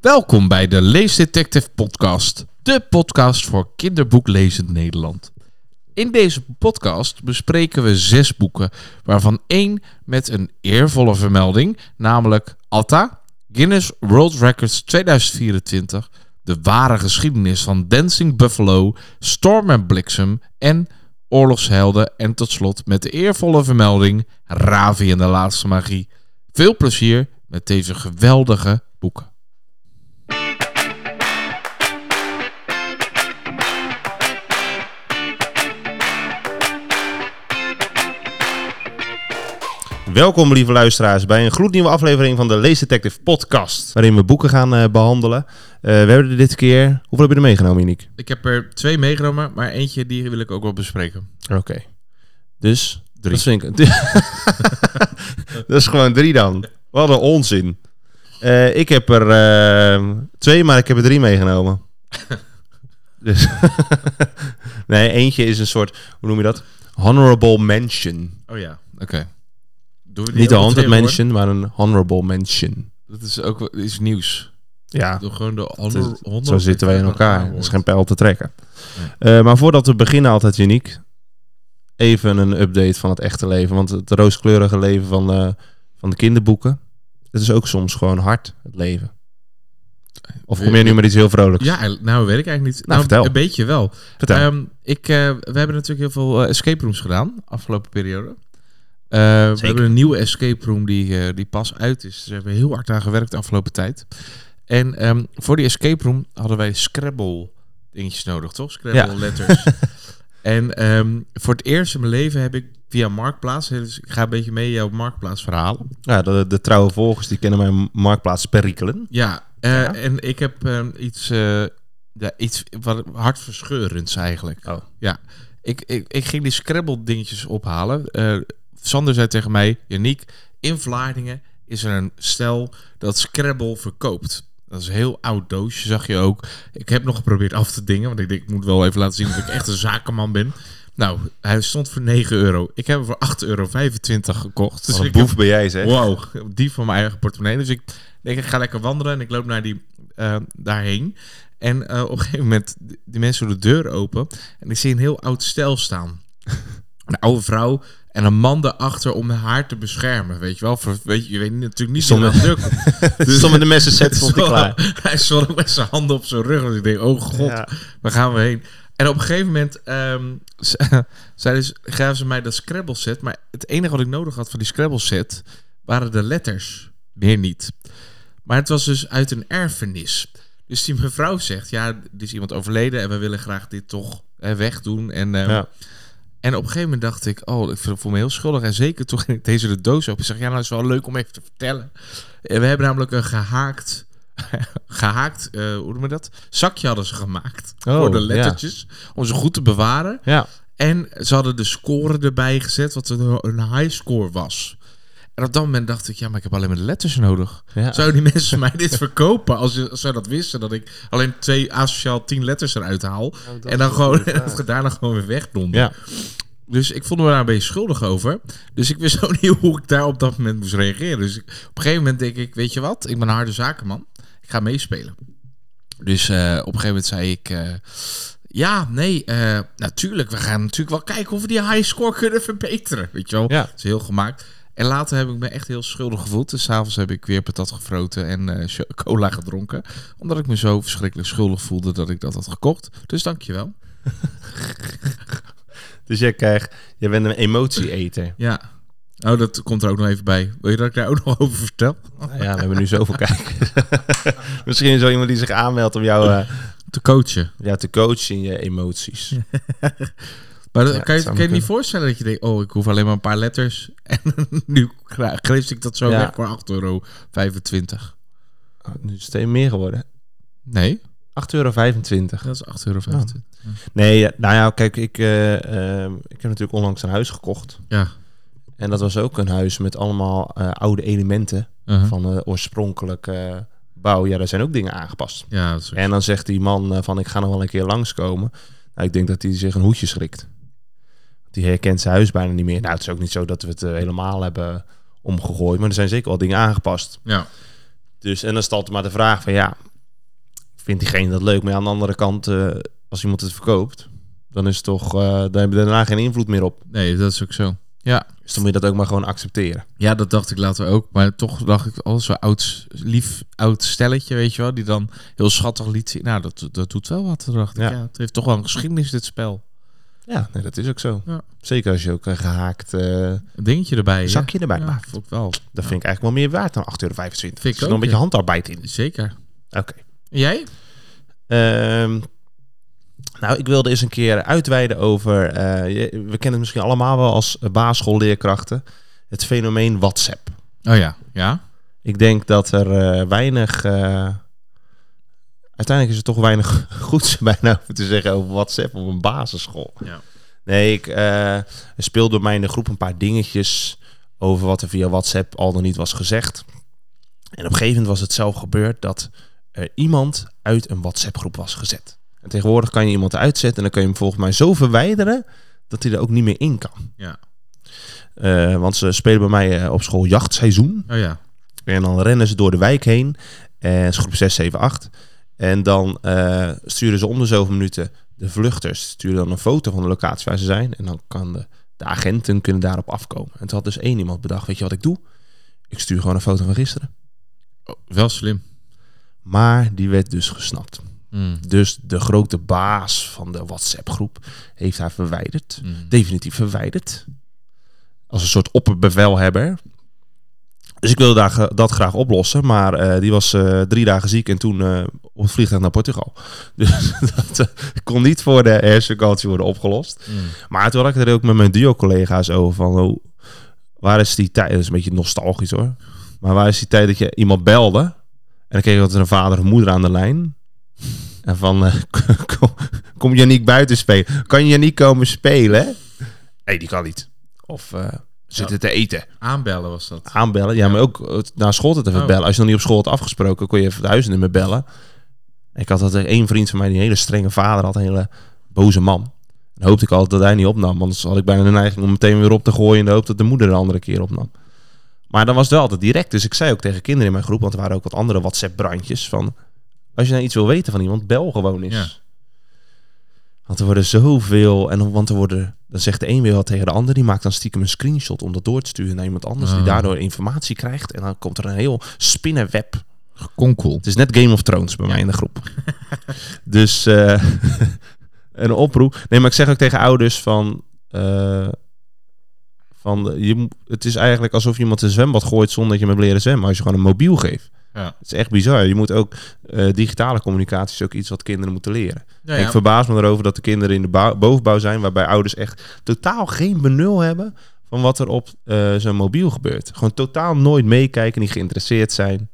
Welkom bij de Leesdetective Podcast, de podcast voor kinderboeklezend Nederland. In deze podcast bespreken we zes boeken, waarvan één met een eervolle vermelding, namelijk Alta, Guinness World Records 2024, De ware geschiedenis van Dancing Buffalo, Storm en Bliksem en Oorlogshelden en tot slot met de eervolle vermelding Ravi en de laatste magie. Veel plezier met deze geweldige boeken. Welkom, lieve luisteraars, bij een gloednieuwe aflevering van de Lees Detective Podcast. Waarin we boeken gaan eh, behandelen. Eh, we hebben er dit keer. Hoeveel heb je er meegenomen, Uniek? Ik heb er twee meegenomen, maar eentje die wil ik ook wel bespreken. Oké. Dus. Drie. Dat, vind ik, dat is gewoon drie dan. Wat een onzin. Eh, ik heb er twee, maar ik heb er drie meegenomen. dus. nee, eentje is een soort. Hoe noem je dat? Honorable mention. Oh ja, oké. Die Niet een haunted mention, maar een honorable mention. Dat is ook is nieuws. Ja. Doe gewoon de honor, is- honor Zo zitten wij in elkaar. Er is geen pijl te trekken. Eh, maar voordat we beginnen, altijd uniek. Even een update van het echte leven. Want het rooskleurige leven van, eh, van de kinderboeken. Het is ook soms gewoon hard, het leven. Of kom jij nu met iets heel vrolijks? Ja, nou weet ik eigenlijk niet. Nou, vertel. Een beetje wel. Ehm, ik, eh, we hebben natuurlijk heel veel escape rooms gedaan afgelopen periode. Eh, we hebben een nieuwe escape room die, eh, die pas uit is. We hebben heel hard aan gewerkt de afgelopen tijd. En ehm, voor die escape room hadden wij Scrabble dingetjes nodig, toch? Scrabble Ja. letters. en ehm, voor het eerst in mijn leven heb ik via Marktplaats, dus ik ga een beetje mee jouw Marktplaats verhalen. ja, de, de trouwe volgers die kennen mijn marktplaats perikelen. Ja, eh, Ja? en ik heb ehm, iets, ja, iets wat hartverscheurends eigenlijk. Oh. Ja, ik, ik, ik ging die Scrabble dingetjes ophalen. Sander zei tegen mij, Janiek, in Vlaardingen is er een stel dat Scrabble verkoopt. Dat is een heel oud doosje, zag je ook. Ik heb nog geprobeerd af te dingen, want ik denk, ik moet wel even laten zien dat ik echt een zakenman ben. Nou, hij stond voor 9 euro. Ik heb hem voor 8,25 euro gekocht. Dus Wat een heb- boef ben jij, zeg. Wow, die van mijn eigen portemonnee. Dus ik denk, ik ga lekker wandelen en ik loop naar die, eh, daarheen. En eh, op een gegeven moment, die mensen doen de deur open en ik zie een heel oud stel staan. Een oude vrouw en een man daarachter om haar te beschermen, weet je wel. Voor, weet je, je weet natuurlijk niet er deur komt. Dus de messen set stond klaar. Hij stond met zijn handen op zijn rug. Dus ik denk, oh god, Ja. waar gaan we heen? En op een gegeven moment ehm, ze- gaven ze mij dat Scrabble set. Maar het enige wat ik nodig had van die Scrabble set waren de letters. Meer niet. Maar het was dus uit een erfenis. Dus die mevrouw zegt, ja, er is iemand overleden en we willen graag dit toch wegdoen. En, ehm, Ja. En op een gegeven moment dacht ik, oh, ik voel me heel schuldig. En zeker toen ging ik deze de doos open. Ik zeg, ja, nou is wel leuk om even te vertellen. Eh, We hebben namelijk een gehaakt, gehaakt, eh, hoe noemen we dat? Zakje hadden ze gemaakt Oh, voor de ja. lettertjes. Om ze goed te bewaren. Ja. En ze hadden de score erbij gezet, wat een, een high score was. En op dat moment dacht ik, ja, maar ik heb alleen maar de letters nodig. Ja. Zouden die mensen mij dit verkopen als, je, als zij dat wisten? Dat ik alleen twee asociaal tien letters eruit haal. en dan gewoon en daarna gewoon weer wegdonder. Ja. Dus ik vond me daar een beetje schuldig over. Dus ik wist ook niet hoe ik daar op dat moment moest reageren. Dus ik- op een gegeven moment denk ik, weet je wat? Ik ben een harde zakenman. Ik ga meespelen. Dus eh, op een gegeven moment zei ik... eh, ja, nee, eh, natuurlijk. We gaan natuurlijk wel kijken of we die high score kunnen verbeteren. Weet je wel? Ja. Dat is heel gemaakt. En later heb ik me echt heel schuldig gevoeld. Dus s'avonds heb ik weer patat gefroten en eh, cola gedronken. Omdat ik me zo verschrikkelijk schuldig voelde dat ik dat had gekocht. Dus dankjewel. Dus jij krijgt, jij bent een emotie-eter. Ja. Oh, dat komt er ook nog even bij. Wil je dat ik daar ook nog over vertel? Nou ja, we hebben nu zoveel kijkers. Misschien is er iemand die zich aanmeldt om jou, eh, Te coachen. jou te coachen in je emoties. Maar Ja, kan je, kan je niet voorstellen dat je denkt... oh, ik hoef alleen maar een paar letters... en nu geef ik dat zo Ja. weg voor 8,25 euro. Oh, nu is het even meer geworden. Nee, 8,25 euro. dat is 8,25 euro. Nee, ja, nou ja, kijk, ik, eh, ehm, ik heb natuurlijk onlangs een huis gekocht. Ja. En dat was ook een huis met allemaal eh, oude elementen Uh-huh. van de oorspronkelijke bouw. Ja, daar zijn ook dingen aangepast. Ja, dat is En dan zegt die man eh, van, ik ga nog wel een keer langskomen. Nou, ik denk dat hij zich een hoedje schrikt. Die herkent zijn huis bijna niet meer. Nou, het is ook niet zo dat we het eh, helemaal hebben omgegooid. Maar er zijn zeker wel dingen aangepast. Ja. Dus, en dan is het altijd maar de vraag van, ja, vindt diegene dat leuk. Maar aan de andere kant, eh, als iemand het verkoopt, dan is het toch, eh dan heb je daarna geen invloed meer op. Nee, dat is ook zo. Ja. Dus dan moet je dat ook maar gewoon accepteren. Ja, dat dacht ik later ook. Maar toch dacht ik, al zo'n oud, lief oud stelletje, weet je wel, die dan heel schattig liet zien. Nou, dat, dat doet wel wat. Dacht ik, ja. het heeft toch wel een geschiedenis, dit spel. Ja, nee, dat is ook zo. Ja. Zeker als je ook een gehaakt eh, dingetje erbij. zakje erbij Ja, maakt. ik wel. Dat Ja. vind ik eigenlijk wel meer waard dan 8,25 euro. Vind ik Er zit nog een beetje handarbeid in. Zeker. Oké. Jij? Ehm, nou, ik wilde eens een keer uitweiden over... eh, je- we kennen het misschien allemaal wel als basisschoolleerkrachten. Het fenomeen WhatsApp. Oh ja. Ja? Ik denk dat er eh, weinig... uiteindelijk is er toch weinig goeds bijna over te zeggen over WhatsApp op een basisschool. Ja. Nee, ik er speelde bij mij in de groep een paar dingetjes over wat er via WhatsApp al dan niet was gezegd. En op een gegeven moment was het zelf gebeurd dat er iemand uit een WhatsApp-groep was gezet. En tegenwoordig kan je iemand uitzetten en dan kun je hem volgens mij zo verwijderen dat hij er ook niet meer in kan. Ja. Eh, want ze spelen bij mij eh, op school jachtseizoen. Oh ja. En dan rennen ze door de wijk heen. En groep 6, 7, 8. En dan eh, sturen ze om de zoveel minuten de vluchters. Sturen dan een foto van de locatie waar ze zijn. En dan kan de, de agenten kunnen daarop afkomen. En toen had dus één iemand bedacht, weet je wat ik doe? Ik stuur gewoon een foto van gisteren. Oh, wel slim. Maar die werd dus gesnapt. Mm. Dus de grote baas van de WhatsApp-groep heeft haar verwijderd. Mm. Definitief verwijderd. Als een soort opperbevelhebber. Dus ik wilde daar, dat graag oplossen. Maar eh, die was eh, drie dagen ziek en toen eh, op het vliegtuig naar Portugal. Dus dat kon niet voor de hersenvakantie worden opgelost. Mm. Maar toen had ik er ook met mijn duo-collega's over van... Oh, waar is die tijd? Dat is een beetje nostalgisch hoor. Maar waar is die tijd dat je iemand belde... en dan kreeg je altijd een vader en moeder aan de lijn... En van, kom, kom Janiek buiten spelen? Kan Janiek komen spelen? Nee, die kan niet. Of zitten te eten. Aanbellen was dat. Aanbellen. Ja, Ja. maar ook eh, naar school te even Oh. bellen. Als je nog niet op school had afgesproken, kon je even het huisnummer bellen. Ik had altijd één vriend van mij, die een hele strenge vader had, een hele boze man. Dan hoopte ik altijd dat hij niet opnam. Anders had ik bijna de neiging om meteen weer op te gooien in de hoop dat de moeder een andere keer opnam. Maar dan was het wel altijd direct. Dus ik zei ook tegen kinderen in mijn groep, want er waren ook wat andere WhatsApp-brandjes van... Als je nou iets wil weten van iemand, bel gewoon eens. Ja. Want er worden zoveel... En dan, want er worden... Dan zegt de een weer wat tegen de ander. Die maakt dan stiekem een screenshot om dat door te sturen naar iemand anders. Die Ah. daardoor informatie krijgt. En dan komt er een heel spinnenweb. Konkel. Het is net Game of Thrones bij mij in de groep. dus eh, een oproep. Nee, maar ik zeg ook tegen ouders van... eh, van je, het is eigenlijk alsof je iemand een zwembad gooit zonder dat je hem hebt leren zwemmen. Als je gewoon een mobiel geeft. Ja. Het is echt bizar. Je moet ook... eh, digitale communicatie is ook iets wat kinderen moeten leren. Ja, Ik verbaas me erover dat de kinderen in de bouw- bovenbouw zijn... waarbij ouders echt totaal geen benul hebben... van wat er op eh, zo'n mobiel gebeurt. Gewoon totaal nooit meekijken, niet geïnteresseerd zijn.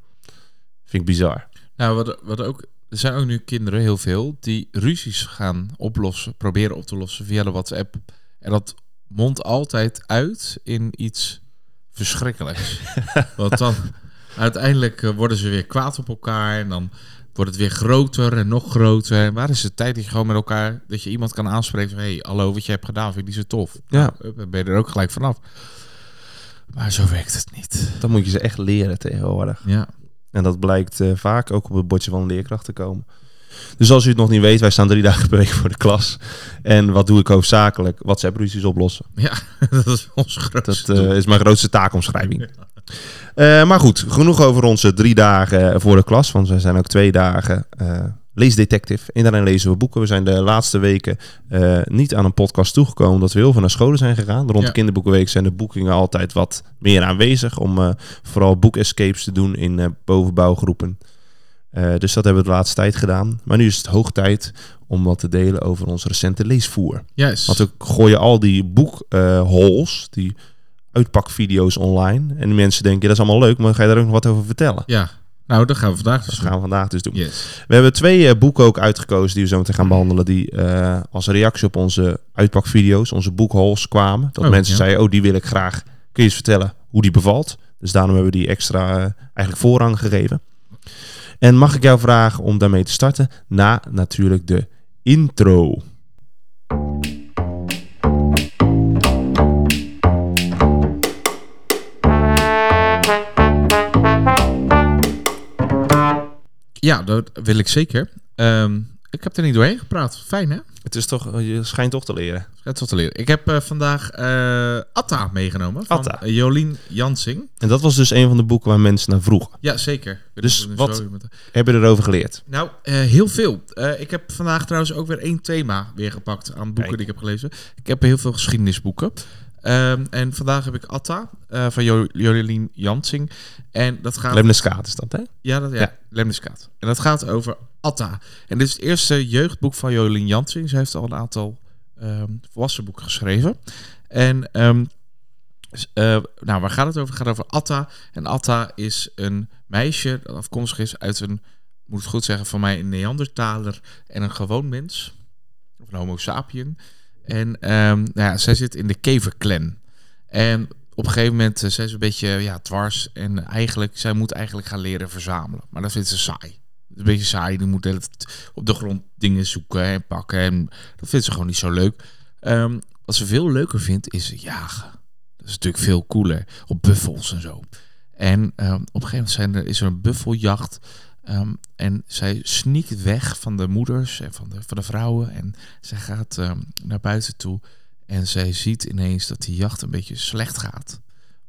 Vind ik bizar. Nou, wat, wat ook, er zijn ook nu kinderen, heel veel, die ruzies gaan oplossen, proberen op te lossen via de WhatsApp. En dat mondt altijd uit in iets verschrikkelijks. Want dan uiteindelijk eh, worden ze weer kwaad op elkaar en dan wordt het weer groter en nog groter. En waar is de tijd dat je gewoon met elkaar, dat je iemand kan aanspreken van, hey, hallo, wat je hebt gedaan, vind ik niet zo tof. Ja. Nou, dan ben je er ook gelijk vanaf. Maar zo werkt het niet. Dat moet je ze echt leren tegenwoordig. Ja. En dat blijkt eh, vaak ook op het bordje van een leerkracht te komen. Dus als u het nog niet weet, wij staan drie dagen per week voor de klas. En wat doe ik hoofdzakelijk? WhatsApp-ruzies oplossen. Ja, dat is grootste Dat eh, is mijn grootste taakomschrijving. Eh, maar goed, genoeg over onze drie dagen voor de klas. Want we zijn ook twee dagen eh leesdetective. En daarin lezen we boeken. We zijn de laatste weken eh, niet aan een podcast toegekomen... omdat we heel veel naar scholen zijn gegaan. Rond Ja. de kinderboekenweek zijn de boekingen altijd wat meer aanwezig... om vooral boekescapes te doen in bovenbouwgroepen. Dus dat hebben we de laatste tijd gedaan. Maar nu is het hoog tijd om wat te delen over onze recente leesvoer. Yes. Want we gooien al die boekholes, die uitpakvideo's online. En die mensen denken, dat is allemaal leuk, maar ga je daar ook nog wat over vertellen? Ja, nou, dat gaan we vandaag dus Dat gaan we vandaag dus doen. Yes. We hebben twee eh, boeken ook uitgekozen die we zo meteen gaan behandelen. Die eh, als reactie op onze uitpakvideo's, onze boekholes kwamen. Dat Oh, mensen ja. zeiden, oh die wil ik graag. Kun je eens vertellen hoe die bevalt? Dus daarom hebben we die extra eh, eigenlijk voorrang gegeven. En mag ik jou vragen om daarmee te starten? Na natuurlijk de intro. Ja, dat wil ik zeker. Ehm, ik heb er niet doorheen gepraat. Fijn, hè? Het is toch, je schijnt toch te leren. Het wat te leren. Ik heb eh, vandaag eh, Atta meegenomen van Atta. Jolien Jansing. En dat was dus een van de boeken waar mensen naar vroegen. Ja, zeker. Dus wat- zo met- Heb je erover geleerd? Nou, eh, heel veel. Ik heb vandaag trouwens ook weer één thema weer gepakt aan boeken Kijk. die ik heb gelezen. Ik heb heel veel geschiedenisboeken. Ehm, en vandaag heb ik Atta eh, van jo Jolien Jansing. En dat gaat... Lemneskaat is dat, hè? Ja, dat, ja. Ja. Lemniskaat. En dat gaat over Atta. En dit is het eerste jeugdboek van Jolien Jansing. Ze heeft al een aantal ehm, volwassen boeken geschreven. En ehm, eh, nou, waar gaat het over? Het gaat over Atta. En Atta is een meisje dat afkomstig is uit een, moet het goed zeggen, van mij een Neandertaler en een gewoon mens. Of een homo sapien. En ehm, nou ja, zij zit in de keverclan. En op een gegeven moment uh, zij is een beetje ja, dwars. En eigenlijk, zij moet eigenlijk gaan leren verzamelen. Maar dat vindt ze saai. Een beetje saai. Die moet op de grond dingen zoeken en pakken. En dat vindt ze gewoon niet zo leuk. Ehm, wat ze veel leuker vindt, is jagen. Dat is natuurlijk veel cooler. Op buffels en zo. En ehm, op een gegeven moment zijn er, is er een buffeljacht. Ehm, en zij sneakt weg van de moeders en van de, van de vrouwen. En zij gaat ehm, naar buiten toe. En zij ziet ineens dat die jacht een beetje slecht gaat.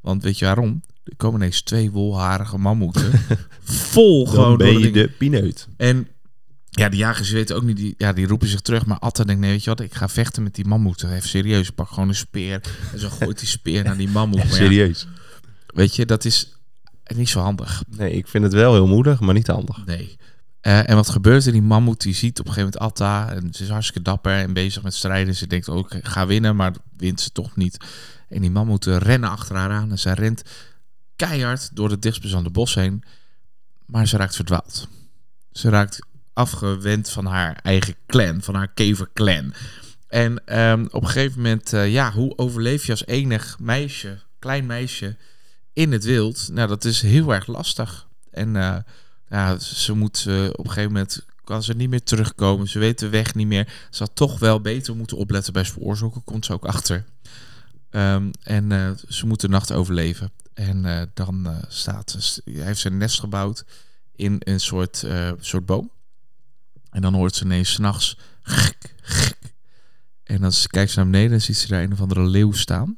Want weet je waarom? Er komen ineens twee wolharige mammoeten. vol gewoon ben je de pineut. En ja, die jagers weten ook niet, die, ja, die roepen zich terug. Maar Atta denkt, nee, weet je wat, ik ga vechten met die mammoeten. Even serieus, ik pak gewoon een speer. En zo gooit die speer naar die mammoet. Ja, Serieus. weet je, dat is niet zo handig. Nee, ik vind het wel heel moedig, maar niet handig. Nee. Eh, en wat gebeurt er? Die mammoet die ziet op een gegeven moment Atta. En ze is hartstikke dapper en bezig met strijden. Ze denkt ook, ik ga winnen, maar wint ze toch niet. En die mammoeten rennen achter haar aan. En zij rent keihard door het dichtstbijzande bos heen. Maar ze raakt verdwaald. Ze raakt afgewend van haar eigen clan, van haar keverclan. En ehm, op een gegeven moment, eh, ja, hoe overleef je als enig meisje, klein meisje, in het wild? Nou, dat is heel erg lastig. En eh, ja, ze moet eh, op een gegeven moment kan ze niet meer terugkomen. Ze weet de weg niet meer. Ze had toch wel beter moeten opletten bij spoorzoeken. Komt ze ook achter. Ehm, en eh, ze moet de nacht overleven. En dan staat ze, heeft ze nest gebouwd in een soort, soort boom. En dan hoort ze ineens s'nachts. En dan kijkt ze naar beneden en ziet ze daar een of andere leeuw staan.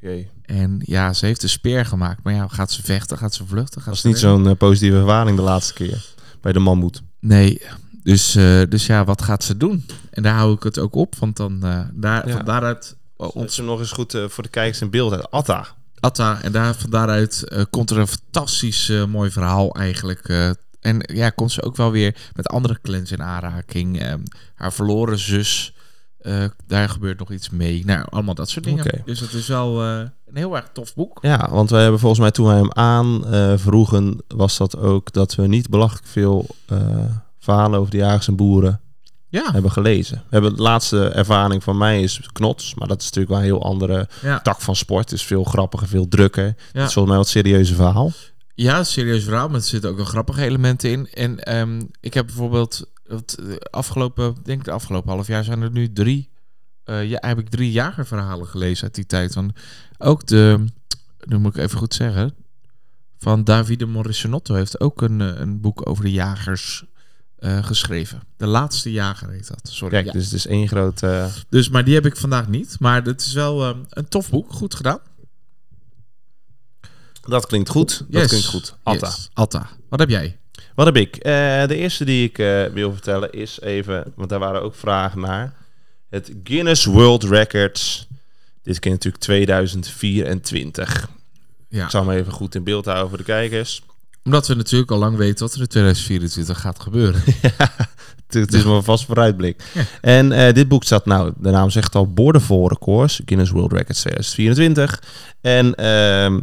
Jee. En ja, ze heeft een speer gemaakt. Maar ja, gaat ze vechten? Gaat ze vluchten? Gaat Dat is ze niet zo'n eh, positieve ervaring de laatste keer. Bij de mammoet. Nee, dus, eh, dus ja, wat gaat ze doen? En daar hou ik het ook op, want dan eh, daar, Ja. van daaruit Ons ons hem nog eens goed voor de kijkers in beeld uit. Atta. Atta en daar, van daaruit eh, komt er een fantastisch eh, mooi verhaal eigenlijk. eh. en ja, komt ze ook wel weer met andere clans in aanraking. Ehm, haar verloren zus, eh, daar gebeurt nog iets mee. Nou, allemaal dat soort dingen. Dus het is wel eh, een heel erg tof boek. Ja, want wij hebben volgens mij toen wij hem aan vroegen, was dat ook dat we niet belachelijk veel eh, verhalen over de jagers en boeren Ja, hebben gelezen. We hebben de laatste ervaring van mij is knots, maar dat is natuurlijk wel een heel andere ja. tak van sport. Het is veel grappiger, veel drukker. Het Ja. is volgens mij wat serieuze verhaal. Ja, serieus verhaal, maar er zitten ook wel grappige elementen in. En ehm, ik heb bijvoorbeeld het eh, afgelopen, denk ik de afgelopen half jaar zijn er nu drie, eh, ja, heb ik drie jagerverhalen gelezen uit die tijd. Want ook de, nu moet ik even goed zeggen, van Davide Morisonotto heeft ook een, eh, een boek over de jagers eh, geschreven. De laatste jager heet dat. Sorry. Kijk, Ja. dus het is één groot... eh, Dus, maar die heb ik vandaag niet. Maar het is wel een tof boek, goed gedaan. dat klinkt goed. Dat klinkt goed. Atta. Yes. Atta. Wat heb jij? Wat heb ik? Eh, de eerste die ik eh, wil vertellen is even, want daar waren ook vragen naar. Het Guinness World Records. Dit keer natuurlijk 2024. Ja. Ik zal hem even goed in beeld houden voor de kijkers. Omdat we natuurlijk al lang weten wat er in 2024 gaat gebeuren. Het, het is maar vast vooruitblik. Ja. En eh, dit boek staat, nou, de naam zegt al, boordevol records. Guinness World Records 2024. En ehm,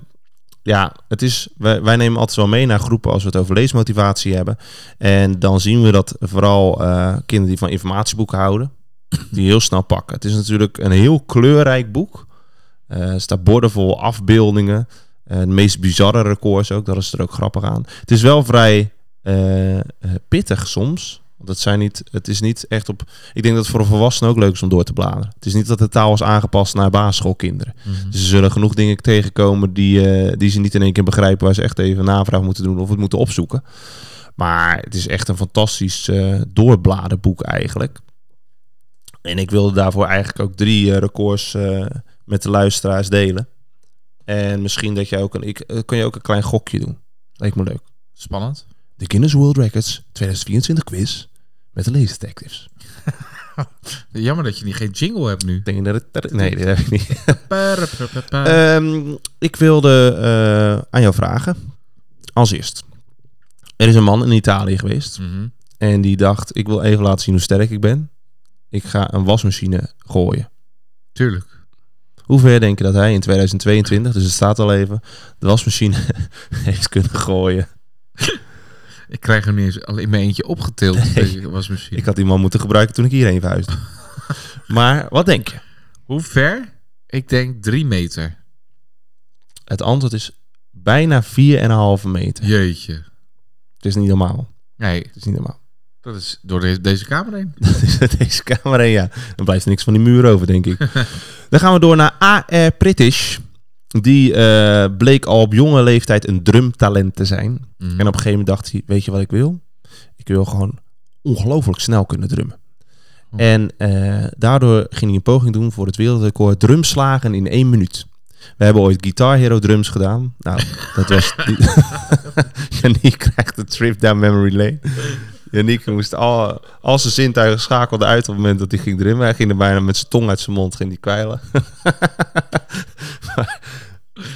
ja, het is, wij, wij nemen altijd wel mee naar groepen als we het over leesmotivatie hebben. En dan zien we dat vooral eh, kinderen die van informatieboeken houden, die heel snel pakken. Het is natuurlijk een heel kleurrijk boek. Er staat boordevol afbeeldingen. Eh, de meest bizarre records ook, dat is er ook grappig aan. Het is wel vrij eh, pittig soms. Want het, zijn niet, het is niet echt op... Ik denk dat het voor een volwassene ook leuk is om door te bladeren. Het is niet dat de taal is aangepast naar basisschoolkinderen. Dus ze zullen genoeg dingen tegenkomen die, die ze niet in één keer begrijpen... waar ze echt even navraag moeten doen of het moeten opzoeken. Maar het is echt een fantastisch eh doorbladenboek eigenlijk. En ik wilde daarvoor eigenlijk ook drie eh, records eh, met de luisteraars delen. En misschien dat jij ook een, ik, eh, kan je ook een klein gokje doen. Lijkt me leuk. Spannend. De Guinness World Records 2024 quiz met de Laser Detectives. Jammer dat je niet geen jingle hebt nu. Denk dat het... Nee, dat heb ik niet. Ehm, ik wilde aan jou vragen. Als eerst. Er is een man in Italië geweest. Mhm. En die dacht, ik wil even laten zien hoe sterk ik ben. Ik ga een wasmachine gooien. Tuurlijk. Hoe ver denk je dat hij in 2022, dus het staat al even, de wasmachine heeft kunnen gooien? Ik krijg hem niet eens al in mijn eentje opgetild. Wasmachine. Ik had die man moeten gebruiken toen ik hierheen verhuisde. maar wat denk je? Hoe ver? Ik denk drie meter. Het antwoord is bijna 4,5 meter. Jeetje. Het is niet normaal. Nee, Het is niet normaal. Dat is door de- deze kamer heen. Dat is deze camera, ja. Dan blijft er niks van die muur over, denk ik. Dan gaan we door naar A.R. British. Die eh, bleek al op jonge leeftijd een drumtalent te zijn. Mhm. En op een gegeven moment dacht hij, weet je wat ik wil? Ik wil gewoon ongelooflijk snel kunnen drummen. Oh. En eh, daardoor ging hij een poging doen voor het wereldrecord drumslagen in één minuut. We hebben ooit Guitar Hero drums gedaan. Nou, dat was... Yannick krijgt een trip down memory lane. Yannick moest al, al zijn zintuigen schakelde uit op het moment dat hij ging drummen. Hij ging er bijna met zijn tong uit zijn mond ging die kwijlen. maar,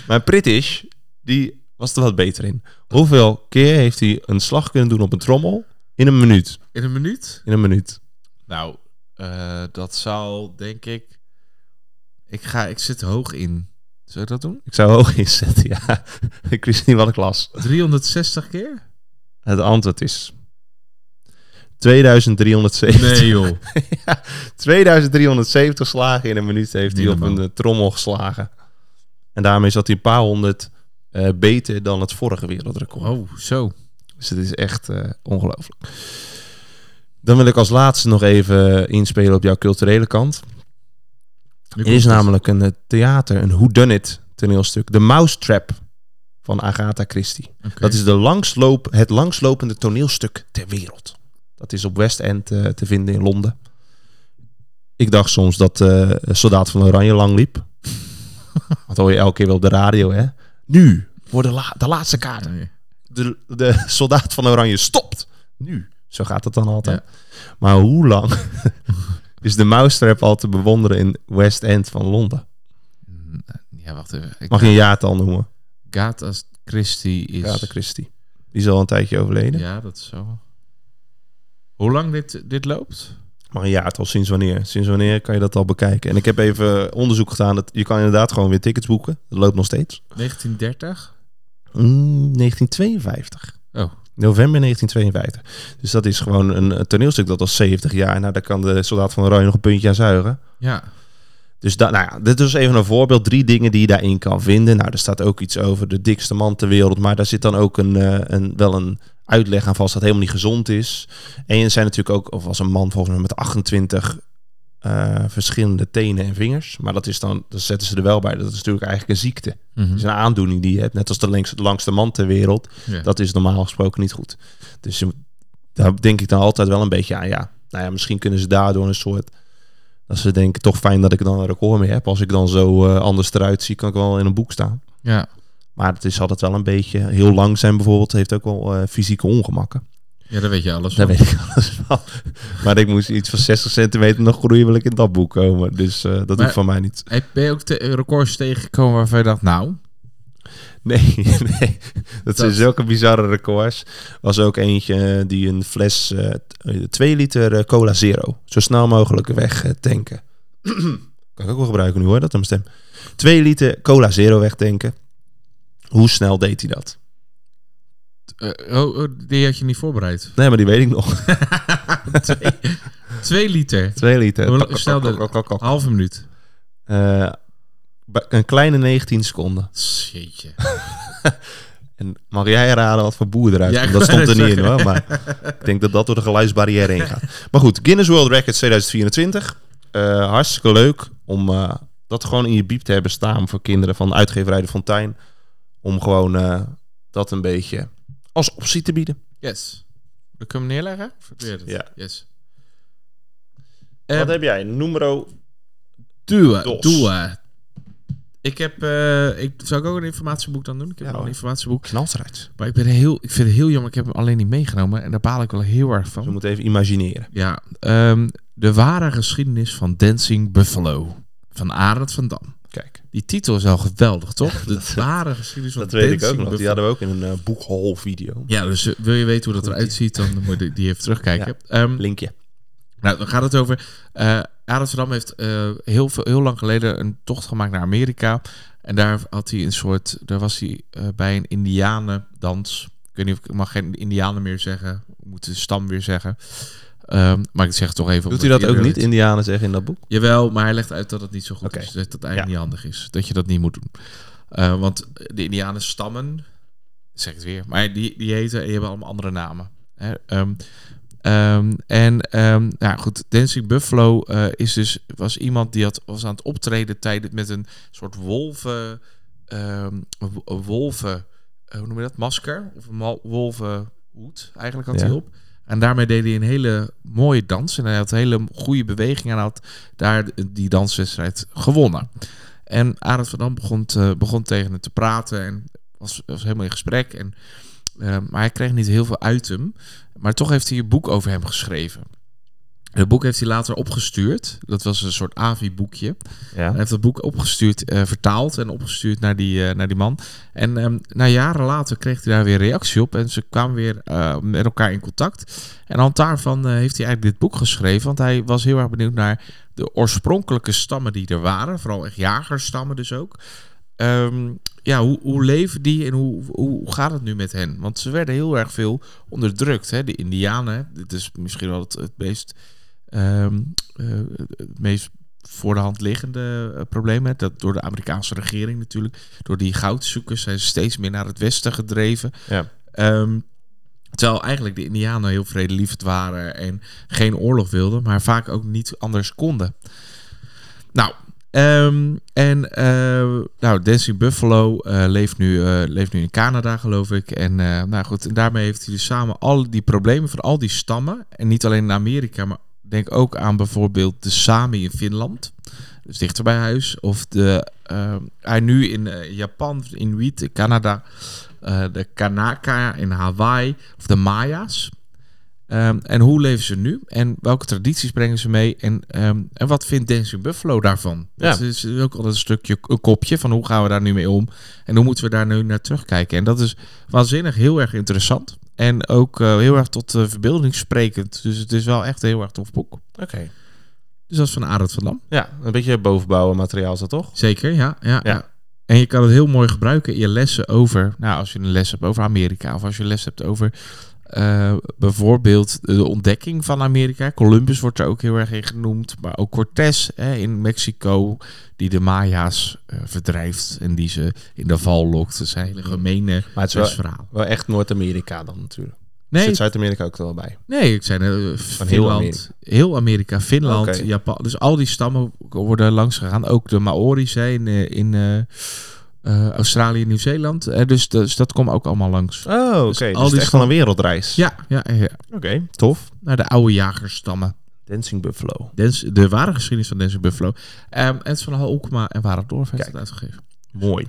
maar British, die was er wat beter in. Hoeveel keer heeft hij een slag kunnen doen op een trommel? In een minuut. In een minuut? In een minuut. Nou, eh, dat zal denk ik... Ik, ga, ik zit hoog in. Zou je dat doen? Ik zou hoog inzetten, ja. Ik wist niet wat ik las. 360 keer? Het antwoord is... 2370. Nee joh. Ja, 2370 slagen in een minuut heeft hij op een eh, trommel geslagen. En daarmee zat hij een paar honderd eh, beter dan het vorige wereldrecord. Oh, zo. Dus het is echt eh, ongelooflijk. Dan wil ik als laatste nog even inspelen op jouw culturele kant. Er is namelijk een theater, een whodunit toneelstuk. The Mousetrap van Agatha Christie. Dat is de langsloop, het langslopende toneelstuk ter wereld. Dat is op West End eh, te vinden in Londen. Ik dacht soms dat eh Soldaat van Oranje lang liep. Dat hoor je elke keer wel op de radio, hè? Nu worden la- de laatste kaarten. De, de Soldaat van Oranje stopt. Nu. Zo gaat het dan altijd. Maar hoe lang is de Mousetrap al te bewonderen in West End van Londen? Ja, wacht even. Ik Mag je een jaartal noemen? Agatha Christie is... Agatha Christie. Die is al een tijdje overleden. Ja, dat is zo. Hoe lang dit, dit loopt? Maar een jaartal, sinds wanneer? Sinds wanneer kan je dat al bekijken? En ik heb even onderzoek gedaan. Dat je kan inderdaad gewoon weer tickets boeken. Dat loopt nog steeds. 1930? Mm, 1952. Oh, November 1952. Dus dat is gewoon een, een toneelstuk dat al 70 jaar. Nou, daar kan de soldaat van Oranje nog een puntje aan zuigen. ja. Dus da, nou ja, dit is even een voorbeeld. Drie dingen die je daarin kan vinden. Nou, er staat ook iets over de dikste man ter wereld. Maar daar zit dan ook een, eh, een, wel een uitleg aan vast dat helemaal niet gezond is. En er zijn natuurlijk ook, of als een man volgens mij met 28 eh, verschillende tenen en vingers. Maar dat is dan, dat zetten ze er wel bij. Dat is natuurlijk eigenlijk een ziekte. Mhm. Dat is een aandoening die je hebt. Net als de langste, langste man ter wereld. Ja. Dat is normaal gesproken niet goed. Dus je- daar denk ik dan altijd wel een beetje aan. Ja, nou ja, misschien kunnen ze daardoor een soort... Dat ze denken, toch fijn dat ik dan een record mee heb. Als ik dan zo eh, anders eruit zie, kan ik wel in een boek staan. ja. Maar het is altijd wel een beetje... Heel lang zijn bijvoorbeeld, heeft ook wel eh, fysieke ongemakken. Ja, daar weet je alles Daar van. weet ik alles van. Maar ik moest iets van 60 centimeter nog groeien, wil ik in dat boek komen. Dus eh, dat Maar- hoeft van mij niet. Heb- Ben je ook te- records tegengekomen waarvan je dacht, nou... Nee, nee. Dat zijn zulke bizarre records. Was ook eentje eh, die een fles eh 2 liter cola zero zo snel mogelijk weg tanken. kan ik ook wel gebruiken nu hoor, dat aan mijn stem. 2 liter cola zero wegtanken. Hoe snel deed hij dat? eh, oh, oh, die had je niet voorbereid. Nee, maar die weet ik nog. twee, twee liter. 2 liter. Snel de-. Halve minuut. Eh, een kleine 19 seconden. Jeetje. En mag jij raden wat voor boer eruit Ja, komt? Dat stond er niet in hoor. Maar ik denk dat dat door de geluidsbarrière heen gaat. Maar goed, Guinness World Records 2024. Eh, hartstikke leuk om dat gewoon in je biep te hebben staan voor kinderen van uitgeverij De Fontein. Om gewoon eh, dat een beetje als optie te bieden. Yes. Dan kunnen we hem neerleggen? Dat? Ja. Yes. Wat Eh, heb jij? Numero... Dos. doe. Ik heb, eh, ik, zou ik ook een informatieboek dan doen? Ik heb Ja, een informatieboek. Knalseruit. Maar ik, ben heel, ik vind het heel jammer, ik heb hem alleen niet meegenomen. En daar baal ik wel heel erg van. We moeten even imagineren. Ja, ehm, de ware geschiedenis van Dancing Buffalo. Van Arend van Dam. Kijk, Die titel is al geweldig, toch? De ware geschiedenis van dat weet ik ook nog. Die hadden we ook in een uh, boekhol video. Ja, dus eh, wil je weten hoe dat eruit ziet, dan moet je die even terugkijken. Ehm, Linkje. nou, dan gaat het over... eh Arend van Dam heeft eh, heel, veel, heel lang geleden een tocht gemaakt naar Amerika. En daar had hij een soort... Daar was hij eh, bij een indianendans. Ik weet niet of ik ik mag geen indianen meer zeggen. Ik moet de stam weer zeggen. Ehm, maar ik zeg het toch even. Doet hij dat ook niet, Indianen zeggen in dat boek? Jawel, maar hij legt uit dat het niet zo goed is. Dat het eigenlijk Ja. niet handig is. Dat je dat niet moet doen. Eh, want de Indianen stammen, zeg ik het weer, maar die, die heten, die hebben allemaal andere namen. Hè? Ehm, ehm, en ehm, nou goed, Dancing Buffalo eh, is dus, was iemand die had, was aan het optreden tijdens met een soort wolven, ehm, wolven, eh, hoe noem je dat, masker? Of een wolvenhoed eigenlijk had Ja. hij op. En daarmee deed hij een hele mooie dans. En hij had een hele goede beweging. En had daar die danswedstrijd gewonnen. En Arend van Dam begon, begon tegen hem te praten. En was, was helemaal in gesprek. En, eh, maar hij kreeg niet heel veel uit hem. Maar toch heeft hij een boek over hem geschreven. Het boek heeft hij later opgestuurd. Dat was een soort AVI-boekje. Ja. Hij heeft dat boek opgestuurd, eh, vertaald en opgestuurd naar die, eh, naar die man. En ehm, na jaren later kreeg hij daar weer reactie op. En ze kwamen weer eh, met elkaar in contact. En aan daarvan heeft hij eigenlijk dit boek geschreven. Want hij was heel erg benieuwd naar de oorspronkelijke stammen die er waren. Vooral echt jagerstammen dus ook. Ehm, ja, hoe, hoe leven die en hoe, hoe gaat het nu met hen? Want ze werden heel erg veel onderdrukt. Hè? De Indianen, dit is misschien wel het, het meest, ehm, eh, het meest voor de hand liggende eh, probleem. Hè? Dat door de Amerikaanse regering natuurlijk. Door die goudzoekers zijn ze steeds meer naar het westen gedreven. Ja. Ehm, terwijl eigenlijk de Indianen heel vredelievend waren en geen oorlog wilden, maar vaak ook niet anders konden. Nou, ehm, en eh, nou, Dancing Buffalo eh, leeft, nu, eh, leeft nu in Canada, geloof ik. En eh, nou goed, en daarmee heeft hij dus samen al die problemen van al die stammen. En niet alleen in Amerika, maar denk ook aan bijvoorbeeld de Sami in Finland. Dus dichter bij huis. Of de, eh, hij nu in eh, Japan, Inuit, in Canada. eh, de Kanaka in Hawaii. Of de Maya's. Ehm, en hoe leven ze nu? En welke tradities brengen ze mee? En, ehm, en wat vindt Dancing Buffalo daarvan? Ja. Dat is ook altijd een stukje, een kopje van hoe gaan we daar nu mee om? En hoe moeten we daar nu naar terugkijken? En dat is waanzinnig heel erg interessant. En ook eh, heel erg tot de verbeelding sprekend. Dus het is wel echt een heel erg tof boek. Oké. Dus dat is van Arend van Dam. Ja, een beetje bovenbouwen materiaal is dat toch? Zeker, ja, ja, Ja. ja. En je kan het heel mooi gebruiken in je lessen over... Nou, als je een les hebt over Amerika... of als je een les hebt over eh, bijvoorbeeld de ontdekking van Amerika. Columbus wordt er ook heel erg in genoemd. Maar ook Cortés hè, in Mexico... die de Maya's eh, verdrijft... en die ze in de val lokt. Dat is een hele gemene Maar het is wel, lesverhaal. wel echt Noord-Amerika dan natuurlijk. Nee, Zit Zuid-Amerika ook er wel bij? Nee, ik zei uh, heel Finland, Amerika. heel Amerika, Finland. Japan. Dus al die stammen worden langs gegaan. Ook de Maori's hè, in, in eh, Australië Nieuw-Zeeland. Eh, dus, dus dat komt ook allemaal langs. Oh, oké. Dus Dus, al het is die echt wel een wereldreis. Ja, ja, ja. Oké, tof. Naar de oude jagerstammen. Dancing Buffalo. Dance, de ware geschiedenis van Dancing Buffalo. Ehm, en het is van Halkema en Warendorf heeft Kijk. het uitgegeven. Mooi.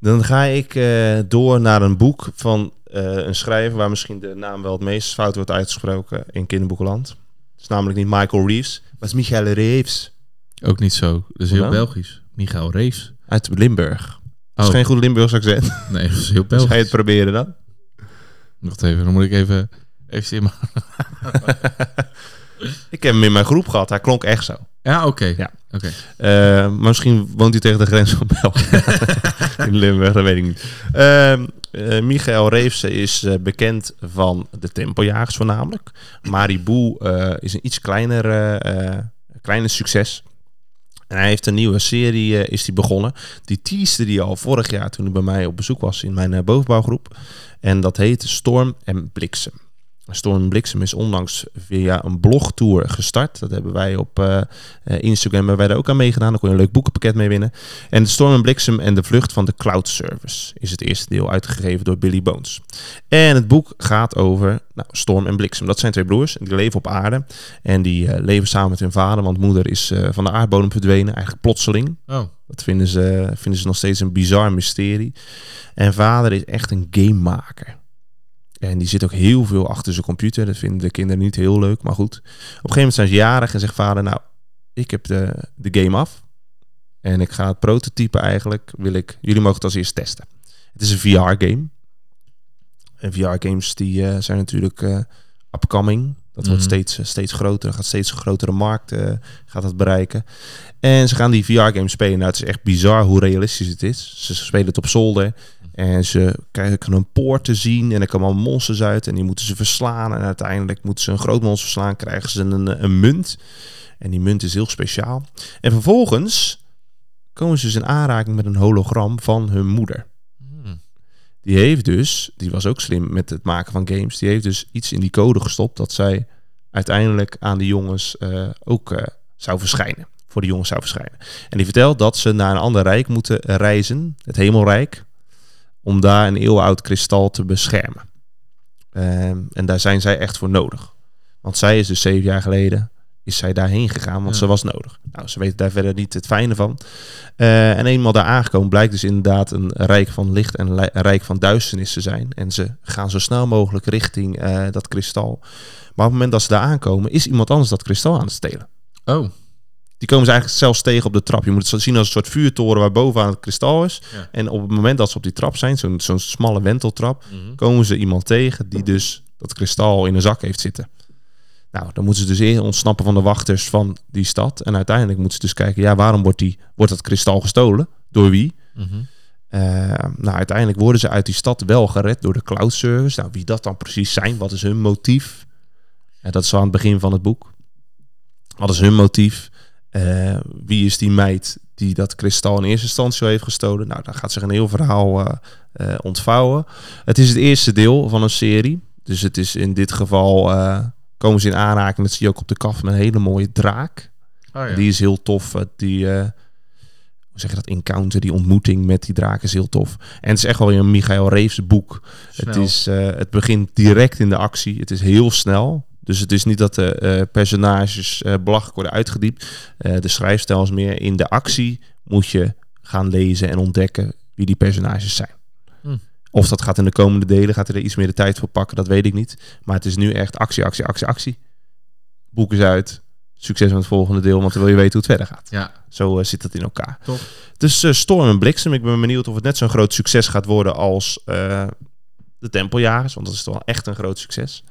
Dan ga ik eh, door naar een boek van een schrijver waar misschien de naam wel het meest fout wordt uitgesproken in kinderboekenland. Het is namelijk niet Michael Reeves, maar het is Michael Reeves Ook niet zo. Dat is heel? Belgisch. Michael Reeves. Uit Limburg. Dat Oh, is geen goed Limburgs accent. nee, dat is heel Dus ga je het Belgisch. proberen dan? Wacht even, dan moet ik even... Even mijn- Ik heb hem in mijn groep gehad. Hij klonk echt zo. Ja, oké. Ja. Oké. Eh, maar misschien woont hij tegen de grens van België. in Limburg, dat weet ik niet. Ehm eh, Michael Reefse is eh, bekend van de Tempojagers voornamelijk. Maribou is een iets kleiner, kleiner succes. En hij heeft een nieuwe serie eh, is die begonnen. Die teaste die al vorig jaar toen hij bij mij op bezoek was in mijn eh, bovenbouwgroep. En dat heet Storm en Bliksem. Storm en Bliksem is onlangs via een blogtour gestart. Dat hebben wij op eh, eh, Instagram hebben wij daar ook aan meegedaan. Daar kon je een leuk boekenpakket mee winnen. En Storm en Bliksem en de vlucht van de cloud service is het eerste deel uitgegeven door Billy Bones. En het boek gaat over nou, Storm en Bliksem. Dat zijn twee broers die leven op aarde. En die eh, leven samen met hun vader, want moeder is van de aardbodem verdwenen, eigenlijk plotseling. Oh. Dat vinden ze, vinden ze nog steeds een bizar mysterie. En vader is echt een gamemaker. En die zit ook heel veel achter zijn computer. Dat vinden de kinderen niet heel leuk, maar goed. Op een gegeven moment zijn ze jarig en zegt vader, nou, ik heb de, de game af. En ik ga het prototype eigenlijk, wil ik, jullie mogen het als eerst testen. Het is een VR-game. En VR-games die eh, zijn natuurlijk eh, upcoming. Dat wordt Mhm. steeds, eh, steeds groter, gaat steeds grotere markt gaat dat bereiken. En ze gaan die VR-game spelen. Nou, het is echt bizar hoe realistisch het is. Ze spelen het op zolder. En ze krijgen een poort te zien. En er komen allemaal monsters uit. En die moeten ze verslaan. En uiteindelijk moeten ze een groot monster verslaan. Krijgen ze een, een munt. En die munt is heel speciaal. En vervolgens komen ze dus in aanraking met een hologram van hun moeder. Hmm. Die heeft dus, die was ook slim met het maken van games. Die heeft dus iets in die code gestopt dat zij uiteindelijk aan de jongens eh, ook eh, zou verschijnen. Voor de jongens zou verschijnen. En die vertelt dat ze naar een ander rijk moeten reizen, het Hemelrijk, om daar een eeuwenoud kristal te beschermen. Ehm, en daar zijn zij echt voor nodig. Want zij is dus zeven jaar geleden is zij daarheen gegaan, want Ja. ze was nodig. Nou, ze weten daar verder niet het fijne van. Eh, en eenmaal daar aangekomen blijkt dus inderdaad een rijk van licht en een rijk van duisternis te zijn. En ze gaan zo snel mogelijk richting eh, dat kristal. Maar op het moment dat ze daar aankomen, is iemand anders dat kristal aan het stelen. Oh. Die komen ze eigenlijk zelfs tegen op de trap. Je moet het zien als een soort vuurtoren waar bovenaan het kristal is. Ja. En op het moment dat ze op die trap zijn, zo'n zo'n smalle wenteltrap, Mhm. komen ze iemand tegen die dus dat kristal in een zak heeft zitten. Nou, dan moeten ze dus eerst ontsnappen van de wachters van die stad. En uiteindelijk moeten ze dus kijken, ja, waarom wordt, die, wordt dat kristal gestolen? Door wie? Mhm. Eh, nou, uiteindelijk worden ze uit die stad wel gered door de cloud service. Nou, wie dat dan precies zijn, wat is hun motief? Ja, dat is al aan het begin van het boek. Wat is hun motief? Eh, wie is die meid die dat kristal in eerste instantie heeft gestolen? Nou, daar gaat zich een heel verhaal eh, eh, ontvouwen. Het is het eerste deel van een serie. Dus het is in dit geval komen ze in aanraking. Dat zie je ook op de kaf met een hele mooie draak. Oh, ja. Die is heel tof. Die, hoe zeg je dat, encounter, die ontmoeting met die draak is heel tof. En het is echt wel een Michael Reeves boek. Het, is, het begint direct in de actie. Het is heel snel. Dus het is niet dat de eh, personages eh belachelijk worden uitgediept. Eh, de schrijfstijl is meer in de actie moet je gaan lezen en ontdekken wie die personages zijn. Hm. Of dat gaat in de komende delen, gaat hij er iets meer de tijd voor pakken, dat weet ik niet. Maar het is nu echt actie, actie, actie, actie. Boek is uit. Succes met het volgende deel, want dan wil je weten hoe het verder gaat. Ja, Zo zit dat in elkaar. top. Dus Storm en Bliksem. Ik ben benieuwd of het net zo'n groot succes gaat worden als de Tempeljagers. Want dat is toch wel echt een groot succes.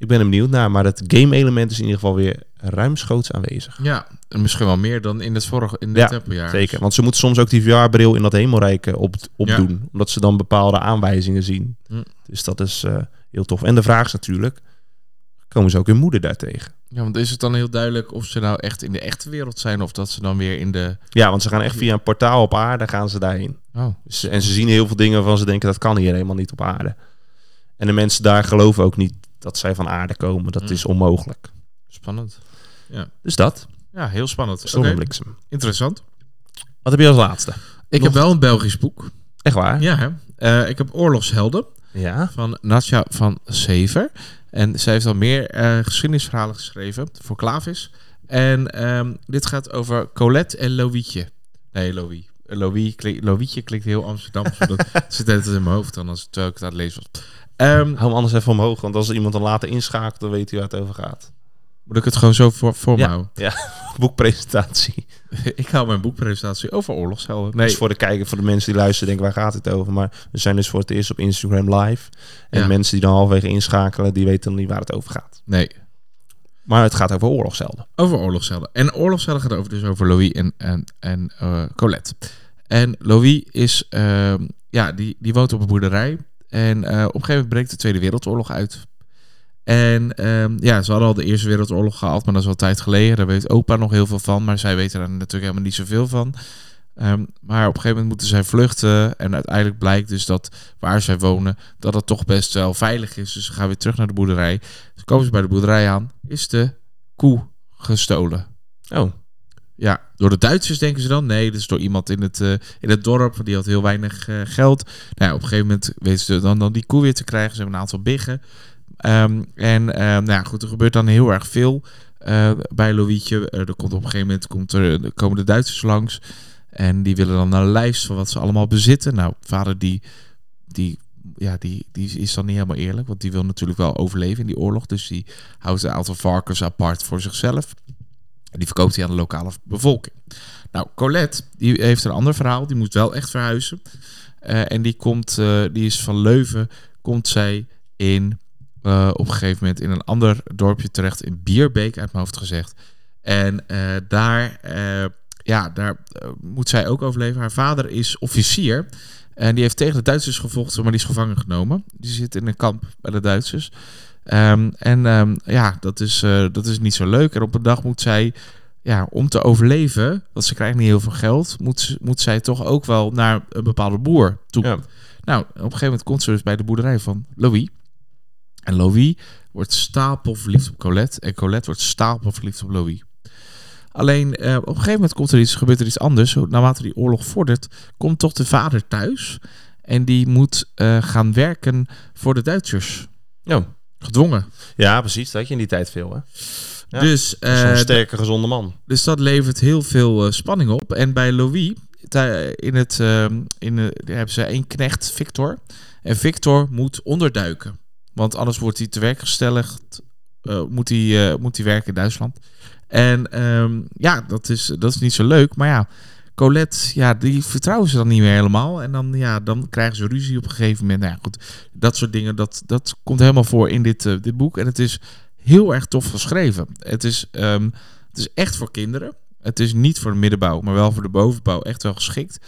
Ik ben er benieuwd naar. Maar het game-element is in ieder geval weer ruimschoots aanwezig. Ja, en misschien wel meer dan in het vorige, in Ja, dit tempeljaar. Zeker. Want ze moeten soms ook die VR-bril in dat hemelrijk op, opdoen. Omdat ze dan bepaalde aanwijzingen zien. Hm. Dus dat is eh, heel tof. En de vraag is natuurlijk... Komen ze ook hun moeder daartegen? Ja, want is het dan heel duidelijk of ze nou echt in de echte wereld zijn of dat ze dan weer in de... Ja, want ze gaan echt via een portaal op aarde gaan ze daarheen. Oh, Dus, en ze zien heel veel dingen waarvan ze denken dat kan hier helemaal niet op aarde. En de mensen daar geloven ook niet dat zij van aarde komen. Dat Mm. is onmogelijk. spannend. Dus dat. Ja, heel spannend. Stormbliksem. interessant. Wat heb je als laatste? Ik Nog- heb wel een Belgisch boek. Echt waar? Ja, hè? Eh, ik heb Oorlogshelden Ja. van Natja van Sever. En zij heeft al meer eh, geschiedenisverhalen geschreven voor Klavis. En ehm, dit gaat over Colette en Loïtje. Nee, Louis. Louis klinkt heel Amsterdams. maar dat zit net in mijn hoofd dan als, terwijl ik het aan het lezen was. Ehm, Hou hem anders even omhoog. Want als iemand dan later inschakelt, dan weet hij waar het over gaat. moet ik het gewoon zo voor, voor me Ja. houden? Boekpresentatie. ik hou mijn boekpresentatie over oorlogshelden. Nee, Dus voor de kijker, voor de mensen die luisteren, denken waar gaat het over? Maar we zijn dus voor het eerst op Instagram live. En Ja. mensen die dan halverwege inschakelen, die weten dan niet waar het over gaat. nee. Maar het gaat over oorlogshelden. Over oorlogshelden. En oorlogshelden gaat over, dus over Louis en, en, en eh, Colette. En Louis is, ehm, ja, die, die woont op een boerderij. En eh, op een gegeven moment breekt de Tweede Wereldoorlog uit. En ehm, ja, ze hadden al de Eerste Wereldoorlog gehad, maar dat is al tijd geleden. Daar weet opa nog heel veel van, maar zij weten daar natuurlijk helemaal niet zoveel van. Ehm, maar op een gegeven moment moeten zij vluchten. En uiteindelijk blijkt dus dat waar zij wonen, dat het toch best wel veilig is. Dus ze gaan weer terug naar de boerderij. Dus komen ze bij de boerderij aan, is de koe gestolen. Oh, Ja, door de Duitsers denken ze dan. Nee, dat is door iemand in het, eh, in het dorp. Die had heel weinig eh, geld. Nou op een gegeven moment weten ze dan, dan die koe weer te krijgen. Ze hebben een aantal biggen. Ehm, en ehm, nou ja, goed, er gebeurt dan heel erg veel eh, bij. Eh, er komt op een gegeven moment komt er komen de Duitsers langs. En die willen dan een lijst van wat ze allemaal bezitten. Nou, vader die, die, ja, die, die is dan niet helemaal eerlijk. Want die wil natuurlijk wel overleven in die oorlog. Dus die houdt een aantal varkens apart voor zichzelf. Die verkoopt hij aan de lokale bevolking. Nou, Colette, die heeft een ander verhaal. Die moet wel echt verhuizen. Eh, en die komt, eh, die is van Leuven, komt zij in, eh, op een gegeven moment in een ander dorpje terecht, in Bierbeek, uit mijn hoofd gezegd. En daar, ja, daar moet zij ook overleven. Haar vader is officier. En die heeft tegen de Duitsers gevochten, maar die is gevangen genomen. Die zit in een kamp bij de Duitsers. Ehm, en ehm, ja, dat is, eh, dat is niet zo leuk. En op een dag moet zij, ja, om te overleven, want ze krijgt niet heel veel geld, moet, moet zij toch ook wel naar een bepaalde boer toe. ja. Nou, op een gegeven moment komt ze dus bij de boerderij van Louis. En Louis wordt stapelverliefd op Colette. En Colette wordt stapelverliefd op Louis. Alleen eh, op een gegeven moment komt er iets, gebeurt er iets anders. Naarmate die oorlog vordert, komt toch de vader thuis. En die moet eh, gaan werken voor de Duitsers. Oh. Gedwongen. ja, precies. Dat had je in die tijd veel, hè? Ja, Dus, Zo'n eh, sterke, gezonde man. dus dat levert heel veel eh, spanning op. En bij Louis, daar in het, ehm, in daar hebben ze één knecht, Victor. En Victor moet onderduiken. Want anders wordt hij te werk gesteld. eh, moet, hij, eh, moet hij werken in Duitsland. En ehm, ja, dat is, dat is niet zo leuk. Maar ja, Colette, ja, die vertrouwen ze dan niet meer helemaal. En dan, ja, dan krijgen ze ruzie op een gegeven moment. Nou ja, goed, dat soort dingen, dat, dat komt helemaal voor in dit, eh, dit boek. En het is heel erg tof geschreven. Het is, ehm, het is echt voor kinderen. Het is niet voor de middenbouw, maar wel voor de bovenbouw echt wel geschikt.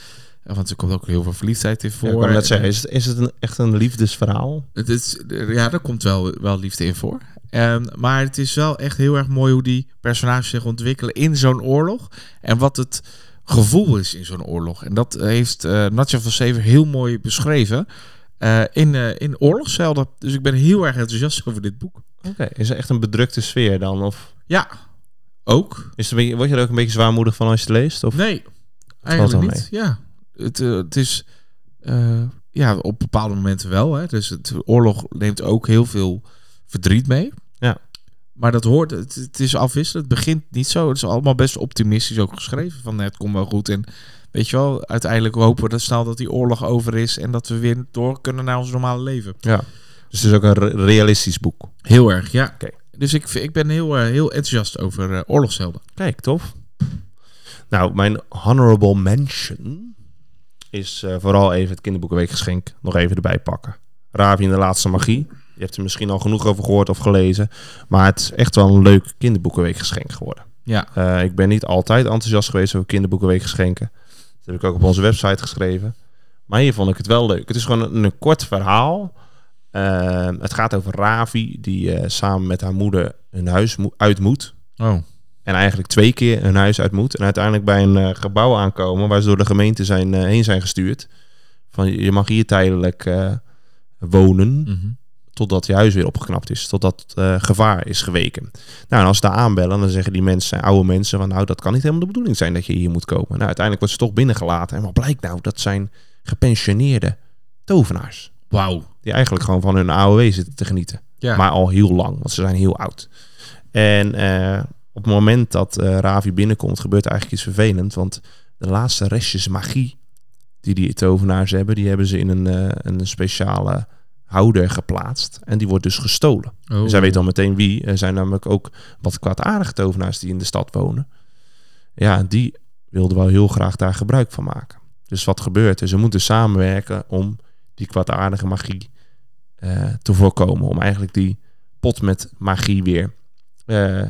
Eh, Want er komt ook heel veel verliefdheid in voor. Ja, ik zeggen, is het, is het een, echt een liefdesverhaal? Het is, ja, daar komt wel, wel liefde in voor. Ehm, maar het is wel echt heel erg mooi hoe die personages zich ontwikkelen in zo'n oorlog. En wat het gevoel is in zo'n oorlog. En dat heeft eh Natja van Sever heel mooi beschreven eh, in, eh in. Dus ik ben heel erg enthousiast over dit boek. Oké, is er echt een bedrukte sfeer dan? Of Ja, ook. is beetje, word je er ook een beetje zwaarmoedig van als je het leest? Of? Nee, eigenlijk niet. Ja, het, het is ja, op bepaalde momenten wel. Hè. Dus het oorlog neemt ook heel veel verdriet mee. Maar dat hoort, het, het is afwisselend. Het begint niet zo. Het is allemaal best optimistisch ook geschreven. Van "Nee, het komt wel goed. En weet je wel, uiteindelijk hopen we dat snel dat die oorlog over is. En dat we weer door kunnen naar ons normale leven. Ja. Dus het is ook een re- realistisch boek. Heel erg, ja. Dus ik, ik ben heel, eh, heel enthousiast over eh oorlogshelden. Kijk, tof. Nou, mijn honorable mention is eh, vooral even het kinderboekenweekgeschenk nog even erbij pakken. Ravi en de laatste magie. Je hebt er misschien al genoeg over gehoord of gelezen. Maar het is echt wel een leuk kinderboekenweekgeschenk geworden. Ja. Eh, ik ben niet altijd enthousiast geweest over kinderboekenweekgeschenken. Dat heb ik ook op onze website geschreven. Maar hier vond ik het wel leuk. Het is gewoon een, een kort verhaal. Eh, het gaat over Ravi, die eh, samen met haar moeder hun huis mo- uit moet. Oh. En eigenlijk twee keer hun huis uit moet. En uiteindelijk bij een gebouw aankomen waar ze door de gemeente zijn, heen zijn gestuurd. Van je mag hier tijdelijk wonen Mhm. Totdat je huis weer opgeknapt is. Totdat eh, gevaar is geweken. Nou, en als ze daar aanbellen, dan zeggen die mensen, oude mensen, van nou, dat kan niet helemaal de bedoeling zijn dat je hier moet komen. Nou, uiteindelijk wordt ze toch binnengelaten. En wat blijkt nou? Dat zijn gepensioneerde tovenaars. Wauw. Die eigenlijk gewoon van hun AOW zitten te genieten. Ja. Maar al heel lang, want ze zijn heel oud. En eh, op het moment dat eh, Ravi binnenkomt, gebeurt eigenlijk iets vervelend. Want de laatste restjes magie die die tovenaars hebben, die hebben ze in een, een speciale houder geplaatst. En die wordt dus gestolen. Oh. Zij weet al meteen wie. Er zijn namelijk ook wat kwaadaardige tovenaars die in de stad wonen. Ja, die wilden wel heel graag daar gebruik van maken. Dus wat gebeurt er? Ze moeten samenwerken om die kwaadaardige magie eh, te voorkomen. Om eigenlijk die pot met magie weer, eh,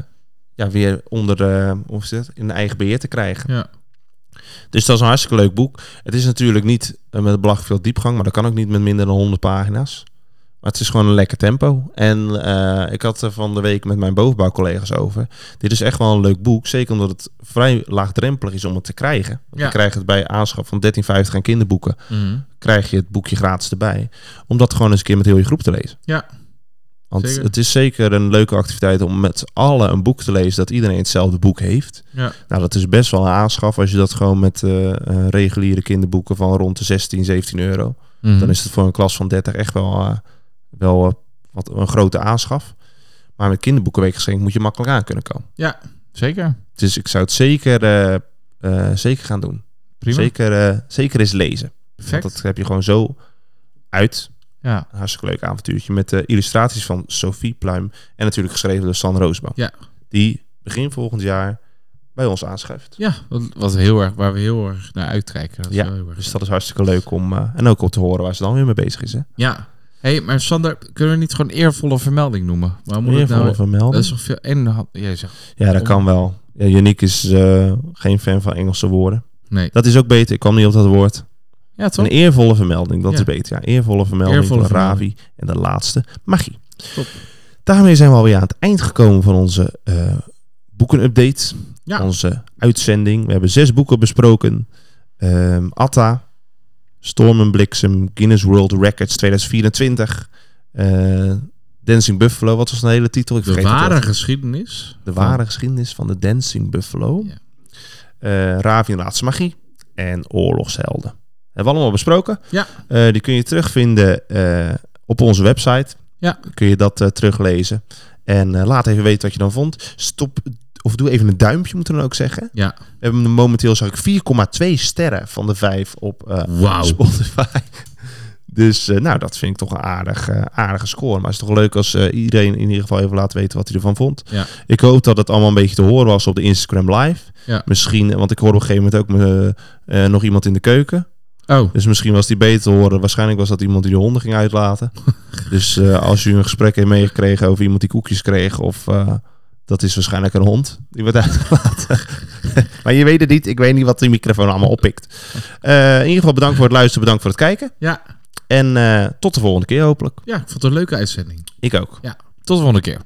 ja, weer onder de, hoe is het, in eigen beheer te krijgen. Ja. Dus dat is een hartstikke leuk boek. Het is natuurlijk niet eh, met belachelijk veel diepgang, maar dat kan ook niet met minder dan 100 pagina's. Maar het is gewoon een lekker tempo. En eh, ik had er van de week met mijn bovenbouwcollega's over. Dit is echt wel een leuk boek. Zeker omdat het vrij laagdrempelig is om het te krijgen. Want Ja. Je krijgt het bij aanschaf van 13,50 aan kinderboeken. Mhm. Krijg je het boekje gratis erbij. Om dat gewoon eens een keer met heel je groep te lezen. Ja. Want Zeker. het is zeker een leuke activiteit om met z'n allen een boek te lezen dat iedereen hetzelfde boek heeft. Ja. Nou, dat is best wel een aanschaf als je dat gewoon met eh, eh, reguliere kinderboeken van rond de 16, 17 euro. Mhm. Dan is het voor een klas van 30 echt wel, wel eh, wat een grote aanschaf. Maar met kinderboekenweekgeschenk moet je makkelijk aan kunnen komen. Zeker. Dus ik zou het zeker, eh, eh, zeker gaan doen. Prima. Zeker, zeker eens lezen. Perfect. Want dat heb je gewoon zo uit. Ja. Een hartstikke leuk avontuurtje met de illustraties van Sophie Pluim. En natuurlijk geschreven door San Roosboom. Ja. Die begin volgend jaar bij ons aanschuift. Ja, wat, wat heel erg, waar we heel erg naar uitkijken. Dat Ja, heel erg Dus dat is hartstikke leuk om... en ook om te horen waar ze dan weer mee bezig is. Hè? Ja. Hey, maar Sander, kunnen we niet gewoon eervolle vermelding noemen? Moet het Eervolle nou? vermelding. Dat is toch veel... En jij zegt... Ja, dat kan wel. Ja, Yannick is eh, geen fan van Engelse woorden. Nee. Dat is ook beter. Ik kwam niet op dat woord. Ja, toch? Een eervolle vermelding, dat Ja. is beter. Ja, eervolle vermelding Eervolle van vermelding. Ravi. En de laatste, magie. Top. Daarmee zijn we alweer aan het eind gekomen van onze eh boekenupdate. Ja. Onze uitzending. We hebben zes boeken besproken. Ehm, Atta, Storm en Bliksem, Guinness World Records 2024. eh, Dancing Buffalo, wat was de hele titel? Ik De ware geschiedenis. De van- ware geschiedenis van de Dancing Buffalo. Ja. Eh, Ravi en Laatste Magie. En Oorlogshelden. Hebben we allemaal besproken. Ja. Eh, die kun je terugvinden op onze website. Ja. Kun je dat teruglezen. En laat even weten wat je dan vond. Stop, of doe even een duimpje, moeten we dan ook zeggen. Ja. We hebben hem momenteel, zag ik, 4,2 sterren van de 5 op eh, Wauw. Spotify. Dus eh, nou, dat vind ik toch een aardig, eh, aardige score. Maar het is toch leuk als iedereen in ieder geval even laat weten wat hij ervan vond. Ja. Ik hoop dat het allemaal een beetje te horen was op de Instagram live. Ja. Misschien, want ik hoorde op een gegeven moment ook nog iemand in de keuken. Oh, Dus misschien was die beter te horen. Waarschijnlijk was dat iemand die de honden ging uitlaten. dus als u een gesprek heeft meegekregen over iemand die koekjes kreeg... of dat is waarschijnlijk een hond die wordt uitgelaten. maar je weet het niet. Ik weet niet wat die microfoon allemaal oppikt. Eh, in ieder geval bedankt voor het luisteren. Bedankt voor het kijken. ja. En eh, tot de volgende keer hopelijk. Ja, ik vond het een leuke uitzending. Ik ook. Tot de volgende keer.